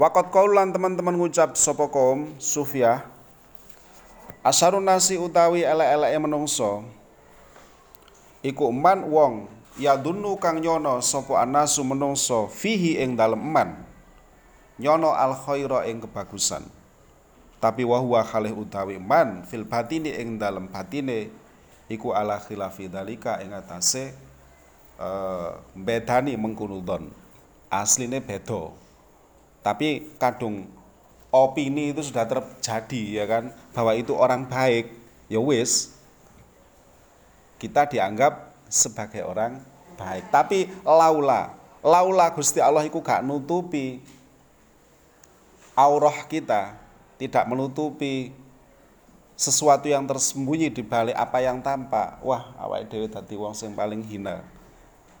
Wakot kaulan teman-teman ngucap sapa kaum? Sufyah. Asarun nasi utawi elek-eleke menungso. Iku eman wong ya dunu kang nyono sapa anasu menungso fihi ing dalem eman nyono al khaira ing kebagusan. Tapi wahwa khalih utawi eman fil batini ing dalem batine iku ala khilafi dalika ing atase uh, bedani mengkono don asline beda tapi kadung opini itu sudah terjadi ya kan? Bahwa itu orang baik ya wis kita dianggap sebagai orang baik. Tapi laula laula Gusti Allah itu gak nutupi. Aurah kita tidak menutupi sesuatu yang tersembunyi di balik apa yang tampak. Wah awake dhewe dadi wong sing paling hina.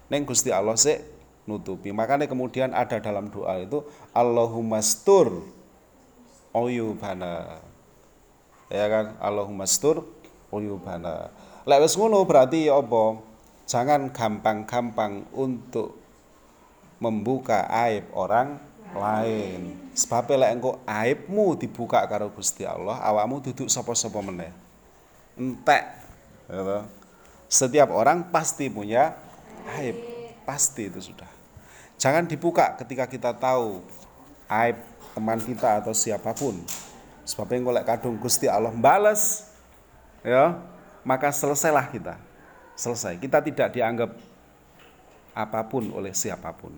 Neng Gusti Allah sih nutupi. Makanya kemudian ada dalam doa itu Allahumma stur uyubana. Ya kan? Allahumma stur uyubana. Lek wis ngono berarti ya apa? Jangan gampang-gampang untuk membuka aib orang lain. Sebab lek engko aibmu dibuka karo Gusti Allah, awakmu duduk sapa-sapa meneh. Entek. Ya Setiap orang pasti punya aib, pasti itu sudah. Jangan dibuka ketika kita tahu aib teman kita atau siapa pun. Sebabnya golek kadung Gusti Allah balas ya, maka selesailah kita. Selesai. Kita tidak dianggap apa pun oleh siapa pun.